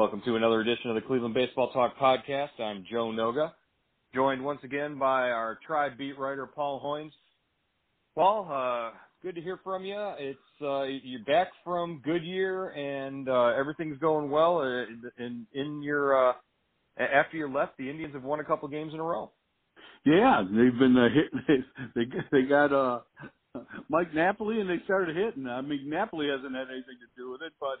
Welcome to another edition of the Cleveland Baseball Talk podcast. I'm Joe Noga, joined once again by our tribe beat writer Paul Hoynes. Paul, uh, good to hear from you. It's uh, you're back from Goodyear and uh, everything's going well. Uh, in in your uh, after you left, the Indians have won a couple games in a row. Yeah, they've been uh, hitting. They they got uh, Mike Napoli and they started hitting. I mean, Napoli hasn't had anything to do with it, but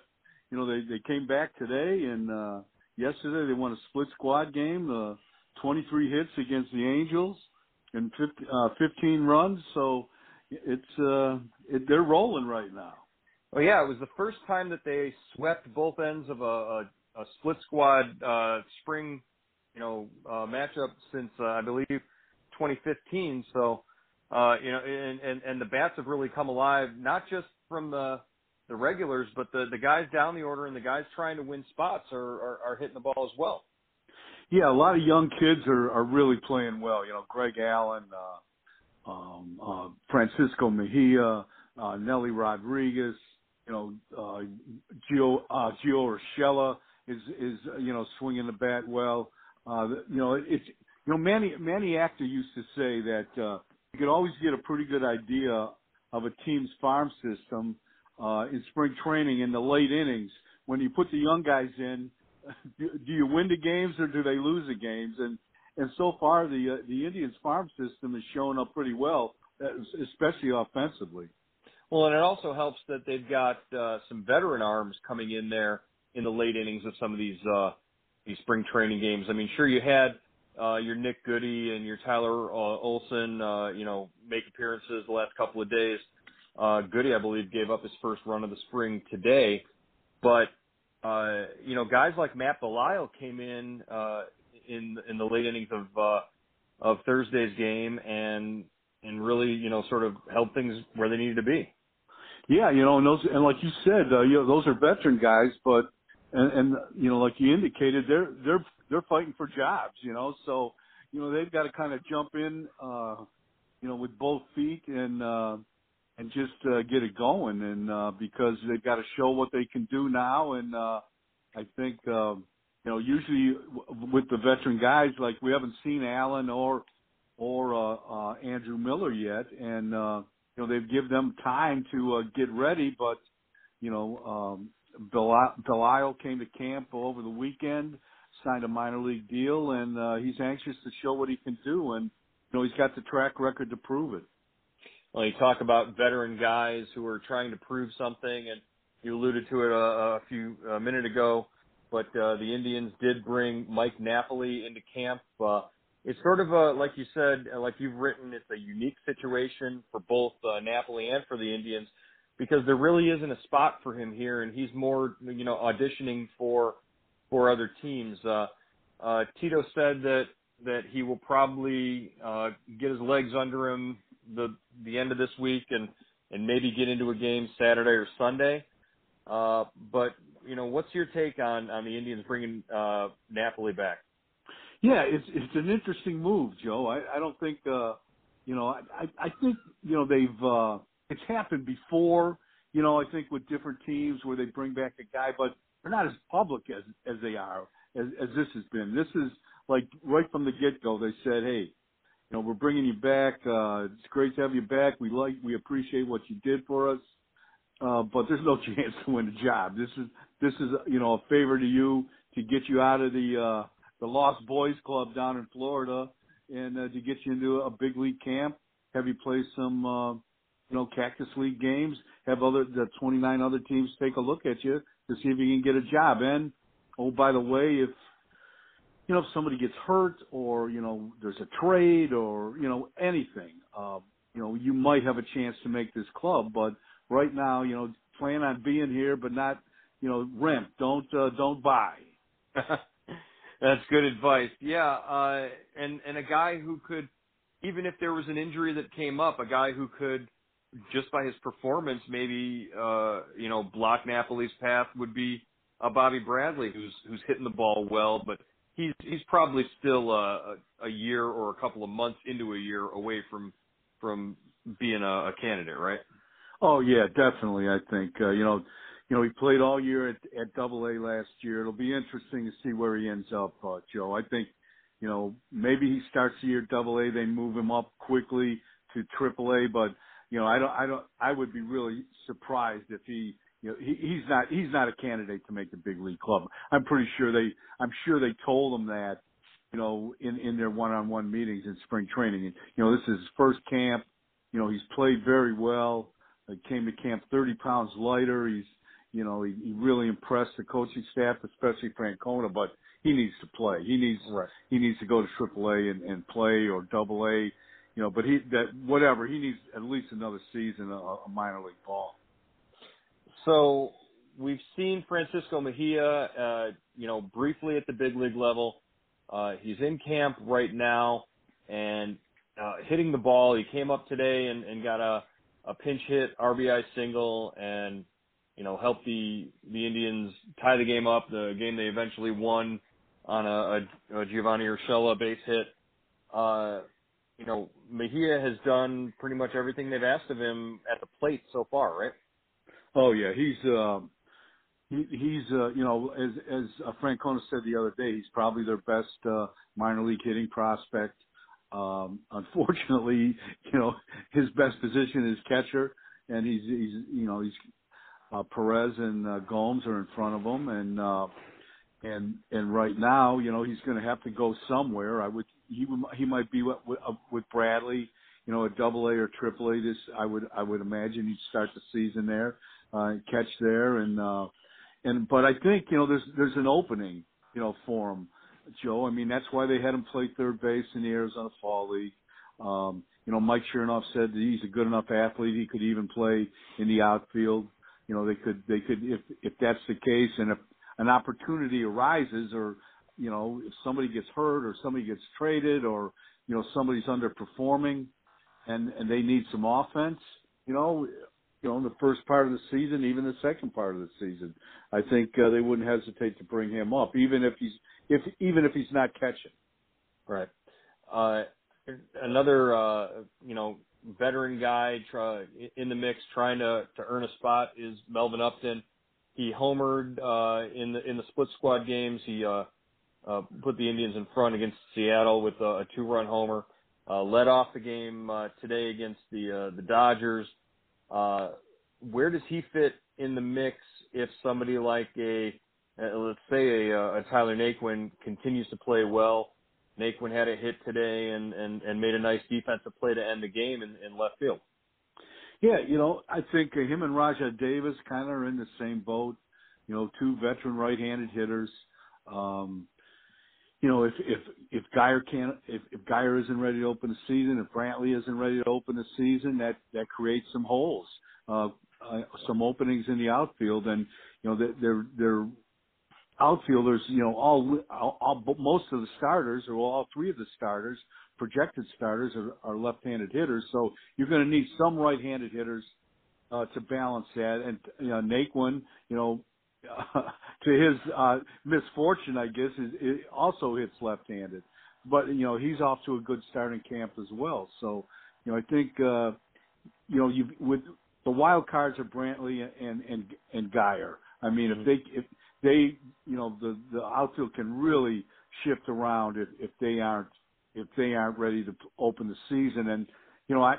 you know, they they came back today and uh yesterday they won a split squad game, uh 23 hits against the Angels and 50, uh 15 runs, so it's uh it, they're rolling right now. Well, yeah, it was the first time that they swept both ends of a, a, a split squad uh spring, you know, uh matchup since uh, I believe 2015. So, uh you know, and and and the bats have really come alive not just from the the regulars, but the the guys down the order and the guys trying to win spots are are, are hitting the ball as well. Yeah, a lot of young kids are are really playing well. You know, Greg Allen, uh, um, uh, Francisco Mejia, uh, Nellie Rodriguez. You know, uh, Gio uh, Gio Urshela is is you know swinging the bat well. Uh, you know, it's you know Manny Manny Acta used to say that uh, you could always get a pretty good idea of a team's farm system uh, in spring training in the late innings when you put the young guys in. Do, you win the games or do they lose the games? And and so far the uh, the Indians farm system is showing up pretty well, uh, especially offensively. Well, and it also helps that they've got uh, some veteran arms coming in there in the late innings of some of these uh, these spring training games. I mean, sure you had uh, your Nick Goody and your Tyler uh, Olson, uh, you know, make appearances the last couple of days. Uh, Goody, I believe, gave up his first run of the spring today, but uh, you know, guys like Matt Belisle came in uh, in in the late innings of uh, of Thursday's game and and really you know sort of held things where they needed to be. Yeah, you know, and those and like you said, uh, you know, those are veteran guys, but and, and you know, like you indicated, they're they're they're fighting for jobs, you know, so you know they've got to kind of jump in, uh, you know, with both feet and. uh and just uh, get it going. And uh, because they've got to show what they can do now, and uh, I think uh, you know usually w- with the veteran guys, like we haven't seen Allen or or uh, uh, Andrew Miller yet, and uh, you know they've given them time to uh, get ready. But you know, um, Belisle came to camp over the weekend, signed a minor league deal, and uh, he's anxious to show what he can do. And you know, he's got the track record to prove it. You talk about veteran guys who are trying to prove something, and you alluded to it a, a few a minute ago. But uh, the Indians did bring Mike Napoli into camp. Uh, it's sort of a, like you said, like you've written, it's a unique situation for both uh, Napoli and for the Indians because there really isn't a spot for him here, and he's more, you know, auditioning for for other teams. Uh, uh, Tito said that that he will probably uh, get his legs under him the the end of this week and and maybe get into a game Saturday or Sunday. Uh, but you know, what's your take on on the Indians bringing uh, Napoli back? Yeah, it's it's an interesting move, Joe. I, I don't think uh, you know. I I think you know they've uh, it's happened before. You know, I think with different teams where they bring back a guy, but they're not as public as as they are as, as this has been. This is like right from the get go. They said, hey, you know, we're bringing you back. Uh, it's great to have you back. We like, we appreciate what you did for us. Uh, but there's no chance to win a job. This is, this is, you know, a favor to you to get you out of the, uh, the Lost Boys Club down in Florida, and uh, to get you into a big league camp, have you play some, uh, you know, Cactus League games, have other the 29 other teams take a look at you to see if you can get a job. And oh, by the way, if you know if somebody gets hurt or you know there's a trade or you know anything, uh, you know you might have a chance to make this club. But right now, you know, plan on being here, but not you know rent. Don't uh, don't buy. That's good advice. Yeah, uh, and and a guy who could, even if there was an injury that came up, a guy who could, just by his performance, maybe uh, you know block Napoli's path would be uh, Bobby Bradley, who's who's hitting the ball well, but he's he's probably still a, a year or a couple of months into a year away from from being a, a candidate, right? Oh yeah, definitely. I think uh, you know you know, he played all year at, at Double A last year. It'll be interesting to see where he ends up, uh, Joe. I think, you know, maybe he starts the year Double A, they move him up quickly to Triple A, but you know, I don't, I don't, I would be really surprised if he, you know, he, he's not, he's not a candidate to make the big league club. I'm pretty sure they, I'm sure they told him that, you know, in in their one-on-one meetings in spring training. And, you know, this is his first camp. You know, he's played very well. He came to camp 30 pounds lighter. He's you know, he, he really impressed the coaching staff, especially Francona. But he needs to play. He needs right. he needs to go to Triple A and, and play or Double A. You know, but he that whatever he needs at least another season of a minor league ball. So we've seen Francisco Mejia, uh, you know, briefly at the big league level. Uh, he's in camp right now and uh, hitting the ball. He came up today and, and got a, a pinch hit RBI single and you know, helped the the Indians tie the game up. The game they eventually won on a, a, a Giovanny Urshela base hit. Uh, you know, Mejia has done pretty much everything they've asked of him at the plate so far, right? Oh yeah, he's uh, he, he's uh, you know as as uh, Francona said the other day, he's probably their best uh, minor league hitting prospect. Um, unfortunately, you know his best position is catcher, and he's he's you know he's uh, Perez and uh, Gomes are in front of him, and uh, and and right now, you know, he's going to have to go somewhere. I would he he might be with, uh, with Bradley, you know, a Double A or Triple A. This I would I would imagine he'd start the season there, uh, catch there, and uh, and but I think you know there's there's an opening, you know, for him, Joe. I mean that's why they had him play third base in the Arizona Fall League. Um, you know, Mike Chernoff said that he's a good enough athlete he could even play in the outfield you know, they could, they could, if, if that's the case and if an opportunity arises or, you know, if somebody gets hurt or somebody gets traded or, you know, somebody's underperforming and, and they need some offense, you know, you know, in the first part of the season, even the second part of the season, I think uh, they wouldn't hesitate to bring him up, even if he's, if, even if he's not catching. Right. Uh, another, uh, you know, veteran guy try, in the mix trying to, to earn a spot is Melvin Upton. He homered uh, in the in the split squad games. He uh, uh, put the Indians in front against Seattle with a, a two-run homer. Uh, led off the game uh, today against the uh, the Dodgers. Uh, where does he fit in the mix if somebody like a uh, let's say a, a Tyler Naquin continues to play well? Naquin had a hit today and, and, and made a nice defensive play to end the game in, in left field. Yeah, you know, I think uh, him and Rajai Davis kind of are in the same boat. You know, two veteran right-handed hitters. Um, you know, if if if Guyer can't, if if Guyer isn't ready to open the season, if Brantley isn't ready to open the season, that that creates some holes, uh, uh, some openings in the outfield, and you know they're they're outfielders, you know, all, all, all most of the starters or all three of the starters, projected starters are, are left-handed hitters. So you're going to need some right-handed hitters uh, to balance that. And you know, Naquin, you know, uh, to his uh, misfortune, I guess, is, it also hits left-handed. But you know, he's off to a good starting camp as well. So you know, I think uh, you know, you with the wild cards are Brantley and and and Guyer. I mean, if mm-hmm. they if they, you know, the the outfield can really shift around if if they aren't if they aren't ready to open the season. And you know, I,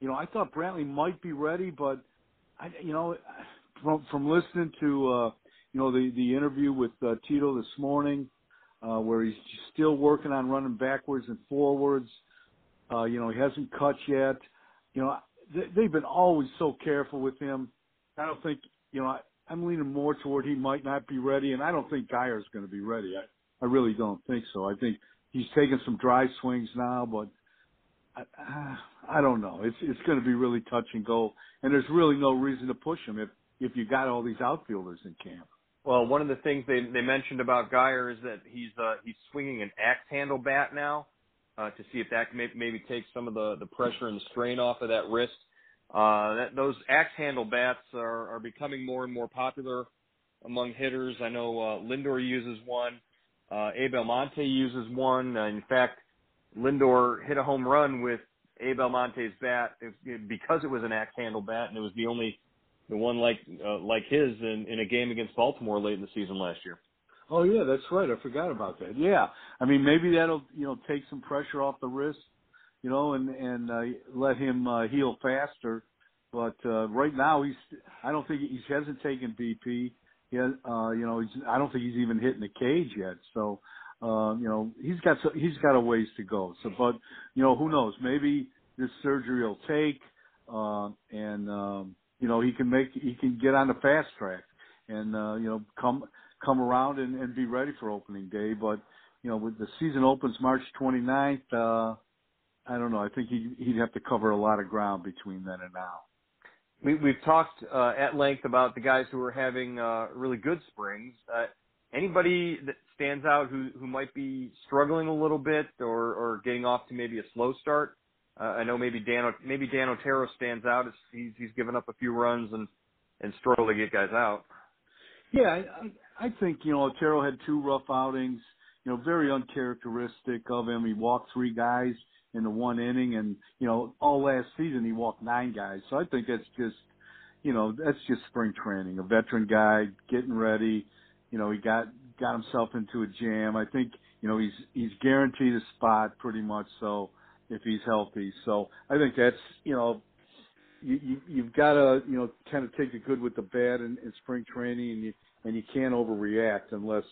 you know, I thought Brantley might be ready, but I, you know, from from listening to uh, you know the the interview with uh, Tito this morning, uh, where he's still working on running backwards and forwards. Uh, you know, he hasn't cut yet. You know, they, they've been always so careful with him. I don't think, you know, I, I'm leaning more toward he might not be ready, and I don't think Guyer's going to be ready. I, I really don't think so. I think he's taking some dry swings now, but I, I don't know. It's it's going to be really touch and go, and there's really no reason to push him if if you got all these outfielders in camp. Well, one of the things they they mentioned about Guyer is that he's uh, he's swinging an axe handle bat now uh, to see if that can maybe take some of the the pressure and the strain off of that wrist. Uh, that, those axe handle bats are, are becoming more and more popular among hitters. I know uh, Lindor uses one. Uh, Abe Almonte uses one. Uh, in fact, Lindor hit a home run with Abe Almonte's bat because it was an axe handle bat, and it was the only the one like uh, like his in, in a game against Baltimore late in the season last year. Oh yeah, that's right. I forgot about that. Yeah, I mean maybe that'll you know take some pressure off the wrist, you know, and and uh, let him uh, heal faster. But uh, right now he's I don't think he hasn't taken BP. Has, uh, you know, he's I don't think he's even hitting the cage yet. So uh, you know, he's got so, he's got a ways to go. So, but you know, who knows? Maybe this surgery will take, uh, and um, you know, he can make he can get on the fast track, and uh, you know, come come around and, and be ready for opening day. But you know, with the season opens March 29th, uh, I don't know. I think he he'd have to cover a lot of ground between then and now. We, we've talked uh, at length about the guys who are having uh, really good springs. Uh, anybody that stands out who who might be struggling a little bit or or getting off to maybe a slow start? Uh, I know maybe Dan maybe Dan Otero stands out. He's he's given up a few runs and and struggled to get guys out. Yeah, I, I think you know Otero had two rough outings. You know, very uncharacteristic of him. He walked three guys in the one inning, and you know all last season he walked nine guys. So I think that's just you know that's just spring training. A veteran guy getting ready. You know, he got got himself into a jam. I think you know he's he's guaranteed a spot pretty much. So if he's healthy, so I think that's you know you, you you've got to you know kind of take the good with the bad in, in spring training, and you and you can't overreact unless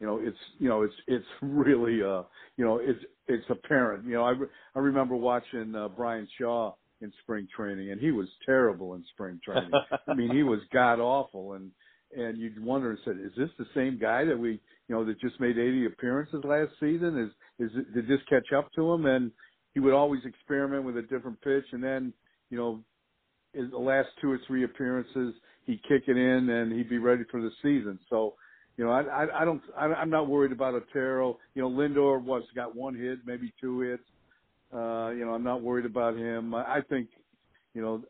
you know it's you know it's it's really uh you know it's it's apparent. You know I I remember watching uh, Bryan Shaw in spring training, and he was terrible in spring training. I mean, he was god awful, and and you'd wonder and said, is this the same guy that we, you know, that just made 80 appearances last season? Is is it, did this catch up to him? And he would always experiment with a different pitch, and then, you know, in the last two or three appearances, he'd kick it in and he'd be ready for the season. So, you know, I I, I don't I, I'm not worried about Otero. You know, Lindor was got one hit, maybe two hits. Uh, you know, I'm not worried about him. I, I think, you know,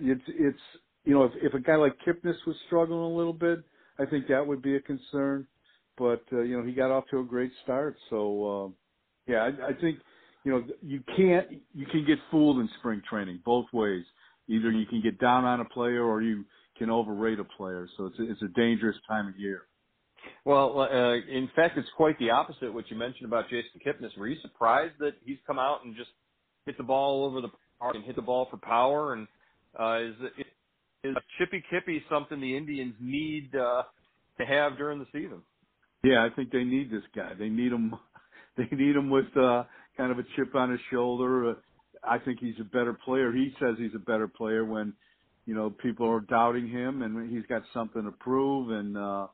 it's it's you know, if, if a guy like Kipnis was struggling a little bit, I think that would be a concern. But uh, you know, he got off to a great start. So uh, yeah, I, I think you know you can't you can get fooled in spring training both ways. Either you can get down on a player or you can overrate a player. So it's a, it's a dangerous time of year. Well, uh, in fact, it's quite the opposite. What you mentioned about Jason Kipnis. Were you surprised that he's come out and just hit the ball all over the park and hit the ball for power? And uh, is is Chippy Kippy something the Indians need uh, to have during the season? Yeah, I think they need this guy. They need him. They need him with uh, kind of a chip on his shoulder. Uh, I think he's a better player. He says he's a better player when you know people are doubting him, and he's got something to prove. And uh,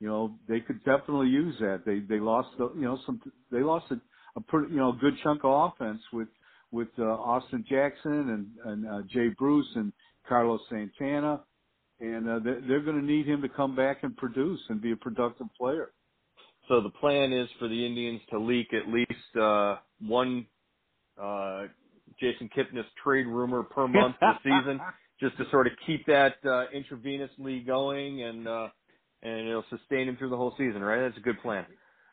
you know they could definitely use that. They they lost you know some they lost a, a pretty you know good chunk of offense with with uh, Austin Jackson and and uh, Jay Bruce and Carlos Santana, and uh, they're, they're going to need him to come back and produce and be a productive player. So the plan is for the Indians to leak at least uh, one uh, Jason Kipnis trade rumor per month this season, just to sort of keep that uh, intravenously going and uh, and it'll sustain him through the whole season, right? That's a good plan.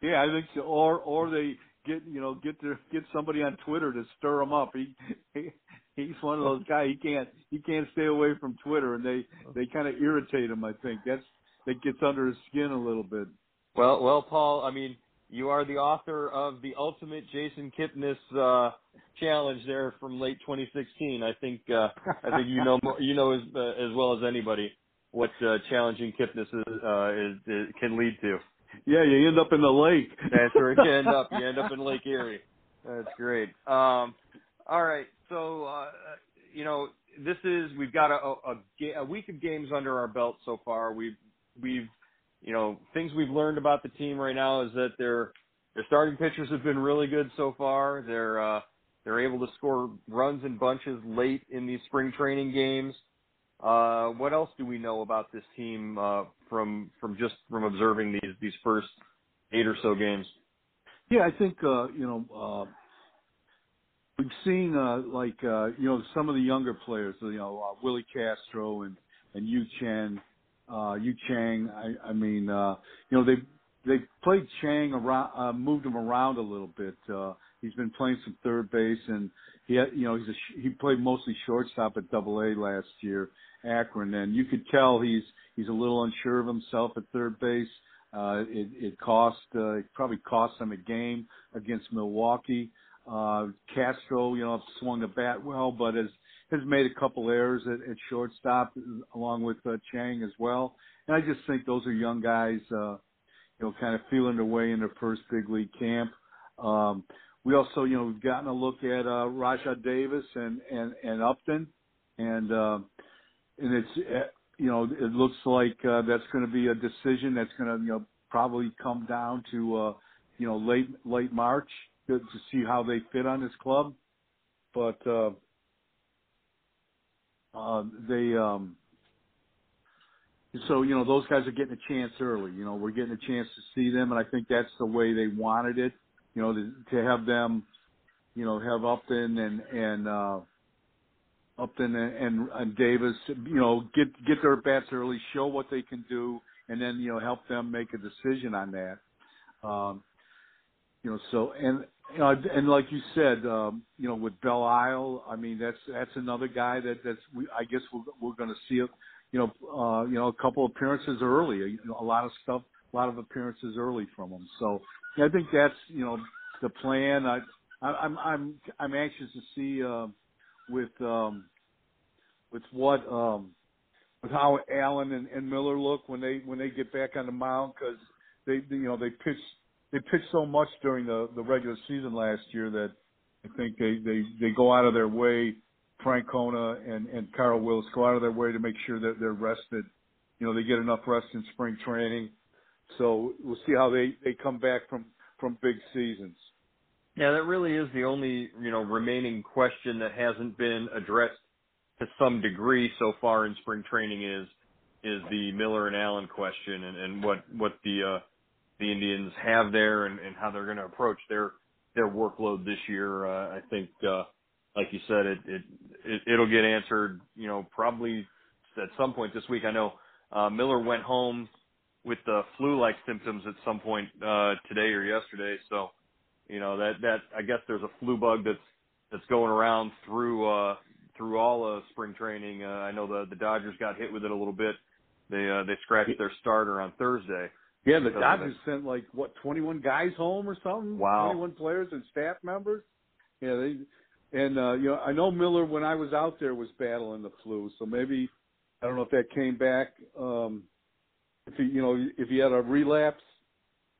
Yeah, I think so. Or or they get you know get to get somebody on Twitter to stir him up. He, he he's one of those guys. He can't he can't stay away from Twitter, and they they kind of irritate him. I think that's that gets under his skin a little bit. Well, well, Paul. I mean, you are the author of the ultimate Jason Kipnis uh, challenge there from late 2016. I think uh, I think you know more, you know as uh, as well as anybody what uh, challenging Kipnis is, uh, is, is can lead to. yeah, you end up in the lake. That's where you end up. You end up in Lake Erie. That's great. Um, all right, so uh, you know this is we've got a, a, a week of games under our belt so far. We've we've you know things we've learned about the team right now is that their their starting pitchers have been really good so far. They're uh, they're able to score runs in bunches late in these spring training games. Uh, what else do we know about this team uh, from from just from observing these these first eight or so games? Yeah, I think uh, you know uh, we've seen uh, like uh, you know some of the younger players, you know uh, Willie Castro and and Yu Chen, uh, Yu Chang. I, I mean, uh, you know they they played Chang around, uh, moved him around a little bit. Uh, he's been playing some third base, and he had, you know he's a, he played mostly shortstop at Double A last year, Akron, and you could tell he's he's a little unsure of himself at third base. Uh, it, it cost uh, it probably cost him a game against Milwaukee. Uh, Castro, you know, swung the bat well, but has has made a couple errors at, at shortstop along with uh, Chang as well. And I just think those are young guys, uh, you know, kind of feeling their way in their first big league camp. Um, we also, you know, we've gotten a look at uh, Rajai Davis and and and Upton, and uh, and it's uh, you know it looks like uh, that's going to be a decision that's going to you know probably come down to uh, you know late late March to, to see how they fit on this club, but uh, uh, they um, so you know those guys are getting a chance early. You know we're getting a chance to see them, and I think that's the way they wanted it. You know to, to have them, you know have Upton and and uh, Upton and, and, and Davis, you know, get get their bats early, show what they can do, and then you know help them make a decision on that. Um, you know, so and know, and like you said, um, you know, with Belisle, I mean, that's that's another guy that that's we I guess we're we're going to see, you know, uh, you know, a couple appearances early, you know, a lot of stuff, a lot of appearances early from him. So I think that's you know the plan. I, I I'm I'm I'm anxious to see. Uh, with um with what um with how Allen and, and Miller look when they when they get back on the mound because they you know they pitch they pitched so much during the the regular season last year that I think they they they go out of their way Francona and and Carl Willis go out of their way to make sure that they're rested. You know they get enough rest in spring training. So we'll see how they they come back from from big seasons. Yeah, that really is the only, you know, remaining question that hasn't been addressed to some degree so far in spring training is is the Miller and Allen question and, and what what the uh, the Indians have there and, and how they're going to approach their their workload this year. Uh, I think, uh, like you said, it, it it it'll get answered. You know, probably at some point this week. I know uh, Miller went home with the flu-like symptoms at some point uh, today or yesterday, so you know that that I guess there's a flu bug that's that's going around through uh through all of spring training. Uh, I know the the Dodgers got hit with it a little bit. They uh, they scratched their starter on Thursday. Yeah, the Dodgers sent like what 21 guys home or something. Wow, 21 players and staff members. Yeah, they and uh, you know I know Miller when I was out there was battling the flu, so maybe I don't know if that came back. Um, if he you know if he had a relapse,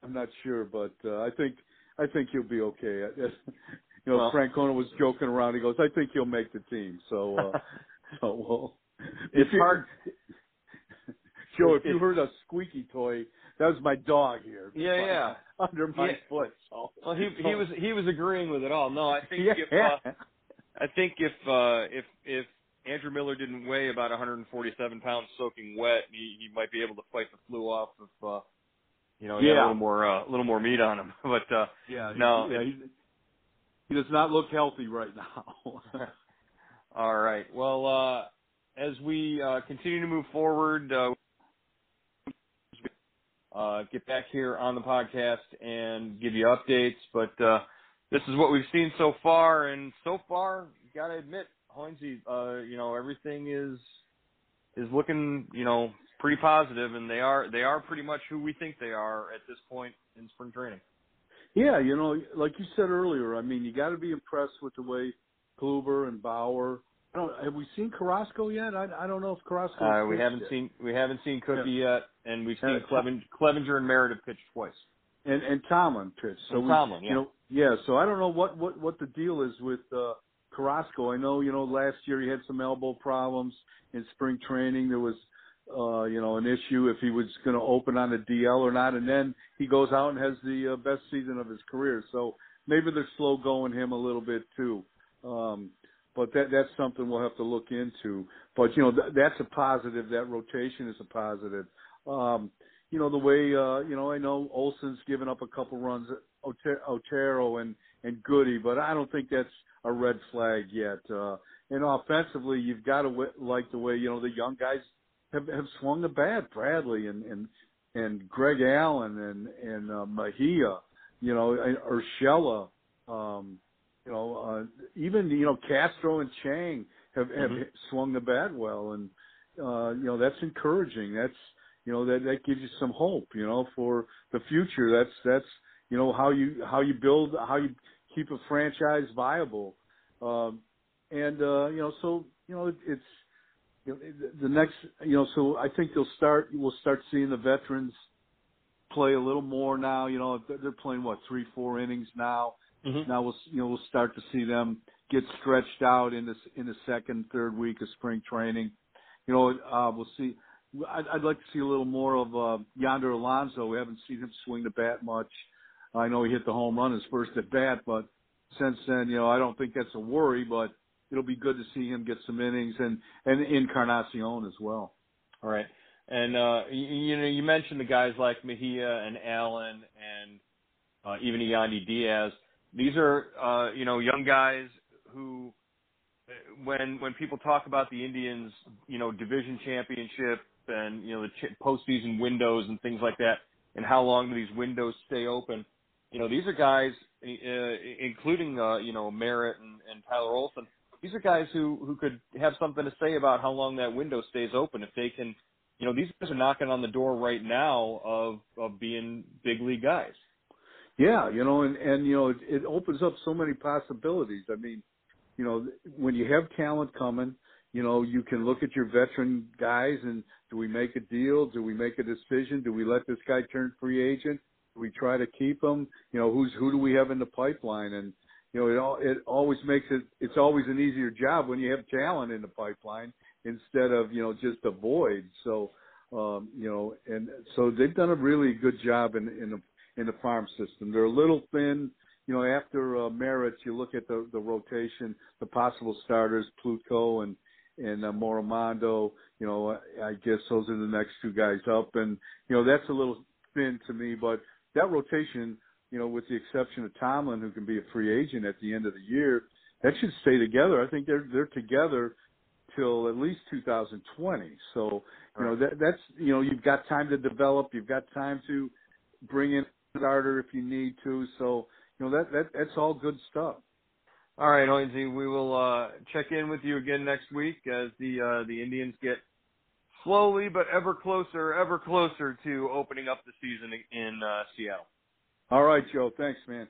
I'm not sure, but uh, I think I think he'll be okay. you know, well, Francona was joking around. He goes, "I think he'll make the team." So, uh, so well, it's hard. Joe, if you heard a squeaky toy, that was my dog here. Yeah, yeah, under my yeah. foot. So. Well, he he was he was agreeing with it all. No, I think yeah. if uh, I think if uh, if if Andrew Miller didn't weigh about 147 pounds soaking wet, he he might be able to fight the flu off if uh, you know, he yeah. had a little more uh, a little more meat on him. But uh yeah, no, yeah, he, he does not look healthy right now. All right. Well, uh as we uh continue to move forward, uh uh get back here on the podcast and give you updates, but uh this is what we've seen so far. And so far, you got to admit, Hoynesy, uh you know, everything is is looking, you know, pretty positive, and they are they are pretty much who we think they are at this point in spring training. Yeah, you know, like you said earlier, I mean, you got to be impressed with the way Kluber and Bauer I don't, have we seen Carrasco yet? I, I don't know if Carrasco. Uh, we haven't yet. seen we haven't seen Cookie Yeah. yet, and we've seen Uh, Cleven, Clevinger and Meredith pitched twice. and and Tomlin pitched. So And we, Tomlin, yeah. you know, yeah. So I don't know what what what the deal is with uh, Carrasco. I know you know last year he had some elbow problems in spring training. There was uh, you know an issue if he was going to open on the DL or not, and then he goes out and has the uh, best season of his career. So maybe they're slow going him a little bit too. Um, but that that's something we'll have to look into. But you know th- that's a positive. That rotation is a positive. Um, you know the way uh, you know I know Olson's given up a couple runs, Ote- Otero and and Goody, but I don't think that's a red flag yet. Uh, and offensively, you've got to w- like the way you know the young guys have have swung the bat. Bradley and and and Greg Allen and and uh, Mejia, you know, and Urshela, um, you know, uh, even you know Castro and Chang have have Mhm. swung the bat well, and uh, you know that's encouraging. That's you know that that gives you some hope, you know, for the future. That's that's you know how you how you build how you keep a franchise viable, um, and uh, you know so you know it, it's you know, the next you know so I think they'll start we'll start seeing the veterans play a little more now. You know they're playing what three four innings now. Mhm. Now we'll you know we'll start to see them get stretched out in this in the second third week of spring training. You know uh, we'll see. I'd, I'd like to see a little more of uh, Yonder Alonso. We haven't seen him swing the bat much. I know he hit the home run his first at bat, but since then, you know, I don't think that's a worry. But it'll be good to see him get some innings and and Encarnacion as well. All right. And uh you, you know, you mentioned the guys like Mejia and Allen and uh even Yandy Diaz. These are uh you know, young guys who when when people talk about the Indians, you know, division championship and you know the ch- postseason windows and things like that, and how long do these windows stay open? You know, these are guys, uh, including uh, you know Merritt and, and Tyler Olson. These are guys who who could have something to say about how long that window stays open if they can. You know, these guys are knocking on the door right now of of being big league guys. Yeah, you know, and and you know, it, it opens up so many possibilities. I mean, you know, when you have talent coming, you know, you can look at your veteran guys and do we make a deal? Do we make a decision? Do we let this guy turn free agent? Do we try to keep him? You know, who's who do we have in the pipeline? And you know, it all it always makes it it's always an easier job when you have talent in the pipeline instead of you know just a void. So um, you know, and so they've done a really good job in in in the farm system. They're a little thin. You know, after uh, Merritt, you look at the the rotation, the possible starters, Plutko and and uh, Morimando. You know, I, guess those are the next two guys up, and you know that's a little thin to me. But that rotation, you know, with the exception of Tomlin, who can be a free agent at the end of the year, that should stay together. I think they're they're together till at least 2020. So you know that that's you know you've got time to develop, you've got time to bring in starter if you need to. So you know that that that's all good stuff. All right, Hoynesy, we will uh, check in with you again next week as the uh, the Indians get slowly but ever closer, ever closer to opening up the season in uh, Seattle. All right, Joe. Thanks, man.